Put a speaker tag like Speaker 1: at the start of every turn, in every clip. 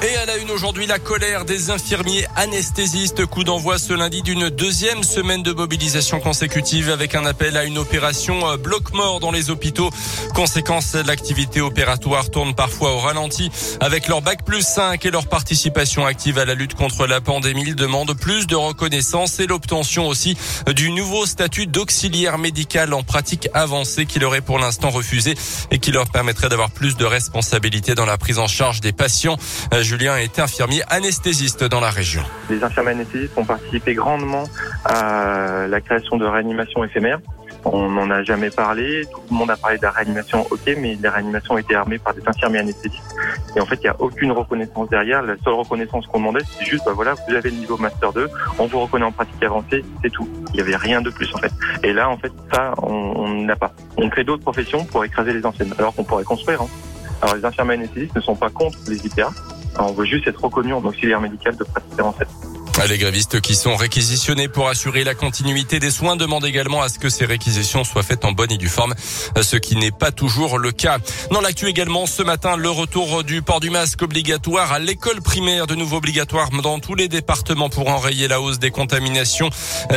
Speaker 1: Et à la une aujourd'hui, la colère des infirmiers anesthésistes. Coup d'envoi ce lundi d'une deuxième semaine de mobilisation consécutive avec un appel à une opération euh, bloc-mort dans les hôpitaux. Conséquence, l'activité opératoire tourne parfois au ralenti. Avec leur bac plus 5 et leur participation active à la lutte contre la pandémie, ils demandent plus de reconnaissance et l'obtention aussi du nouveau statut d'auxiliaire médical en pratique avancée qui leur est pour l'instant refusé et qui leur permettrait d'avoir plus de responsabilités dans la prise en charge des patients. Julien est infirmier anesthésiste dans la région.
Speaker 2: Les infirmiers anesthésistes ont participé grandement à la création de réanimation éphémère. On n'en a jamais parlé. Tout le monde a parlé de la réanimation, ok, mais la réanimation a été armée par des infirmiers anesthésistes. Et en fait, il n'y a aucune reconnaissance derrière. La seule reconnaissance qu'on demandait, c'est juste, bah voilà, vous avez le niveau Master 2, on vous reconnaît en pratique avancée, c'est tout. Il n'y avait rien de plus, en fait. Et là, en fait, ça, on n'a pas. On crée d'autres professions pour écraser les anciennes, alors qu'on pourrait construire. Hein. Alors, les infirmiers anesthésistes ne sont pas contre les IPA. On veut juste être reconnu en auxiliaire médical de pratique avancée.
Speaker 1: Les grévistes qui sont réquisitionnés pour assurer la continuité des soins demandent également à ce que ces réquisitions soient faites en bonne et due forme, ce qui n'est pas toujours le cas. Dans l'actu également, ce matin, le retour du port du masque obligatoire à l'école primaire, de nouveau obligatoire dans tous les départements pour enrayer la hausse des contaminations.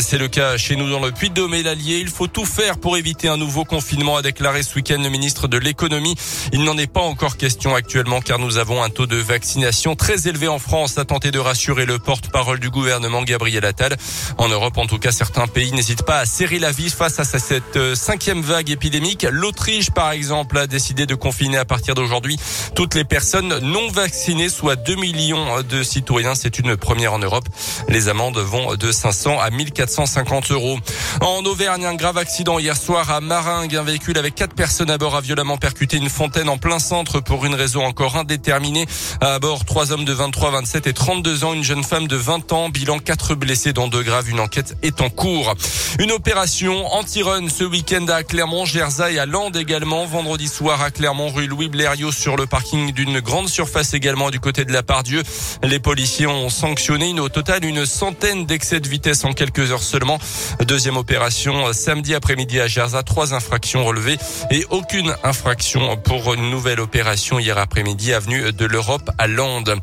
Speaker 1: C'est le cas chez nous dans le Puy-de-Dôme et l'Allier. Il faut tout faire pour éviter un nouveau confinement, a déclaré ce week-end le ministre de l'économie. Il n'en est pas encore question actuellement car nous avons un taux de vaccination très élevé en France, a tenté de rassurer le porte-parole du gouvernement Gabriel Attal. En Europe, en tout cas, certains pays n'hésitent pas à serrer la vis face à cette euh, cinquième vague épidémique. L'Autriche, par exemple, a décidé de confiner à partir d'aujourd'hui toutes les personnes non vaccinées, soit 2 millions de citoyens. C'est une première en Europe. Les amendes vont de 500 à 1450 euros. En Auvergne, un grave accident hier soir à Maringue. Un véhicule avec quatre personnes à bord a violemment percuté une fontaine en plein centre pour une raison encore indéterminée. À bord, trois hommes de 23, 27 et 32 ans, une jeune femme de 20 ans Bilan 4 blessés dont deux graves. Une enquête est en cours. Une opération anti-run ce week-end à Clermont, Gerza et à Lande également. Vendredi soir à Clermont, rue Louis Blériot sur le parking d'une grande surface également du côté de la Pardieu. Les policiers ont sanctionné au total une centaine d'excès de vitesse en quelques heures seulement. Deuxième opération samedi après-midi à Gerza. Trois infractions relevées et aucune infraction pour une nouvelle opération hier après-midi avenue de l'Europe à Lande.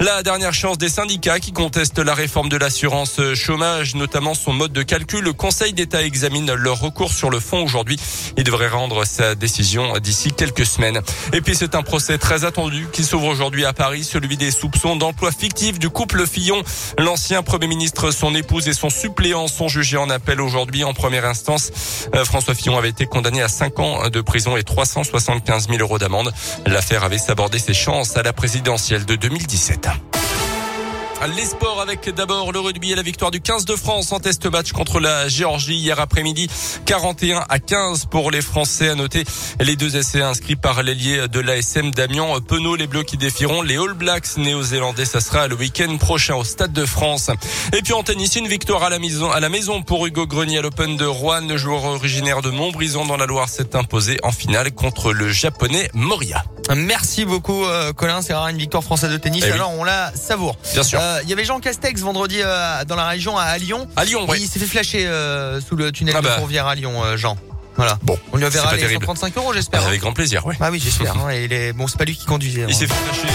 Speaker 1: La dernière chance des syndicats qui contestent la réforme de l'assurance chômage, notamment son mode de calcul. Le Conseil d'État examine leur recours sur le fond aujourd'hui. Il devrait rendre sa décision d'ici quelques semaines. Et puis c'est un procès très attendu qui s'ouvre aujourd'hui à Paris, celui des soupçons d'emploi fictif du couple Fillon. L'ancien Premier ministre, son épouse et son suppléant sont jugés en appel aujourd'hui en première instance. Euh, François Fillon avait été condamné à 5 ans de prison et 375 000 euros d'amende. L'affaire avait sabordé ses chances à la présidentielle de 2017. Les sports avec d'abord le rugby et la victoire du 15 de France en test match contre la Géorgie hier après-midi. 41 à 15 pour les Français. À noter les deux essais inscrits par l'ailier de l'ASM Damien Penaud. Les Bleus qui défieront les All Blacks néo-zélandais. Ça sera le week-end prochain au Stade de France. Et puis en tennis, une victoire à la maison, à la maison pour Hugo Grenier à l'Open de Rouen. Le joueur originaire de Montbrison dans la Loire s'est imposé en finale contre le japonais Moria.
Speaker 3: Merci beaucoup euh, Colin, c'est rare une victoire française de tennis.
Speaker 1: Eh oui.
Speaker 3: Alors on la savoure.
Speaker 1: Bien sûr.
Speaker 3: Euh, Il y avait Jean Castex vendredi euh, dans la région à Lyon.
Speaker 1: À Lyon, oui.
Speaker 3: Il s'est fait flasher sous le tunnel
Speaker 1: Ah
Speaker 3: de
Speaker 1: bah.
Speaker 3: Fourvière à Lyon, Jean. Voilà.
Speaker 1: Bon,
Speaker 3: On lui râlé
Speaker 1: terrible.
Speaker 3: 135 euros, j'espère.
Speaker 1: Avec grand plaisir, oui.
Speaker 3: Ah oui, j'espère. hein. Et. Bon, c'est pas lui qui conduisait.
Speaker 1: Il
Speaker 3: hein.
Speaker 1: s'est fait flasher,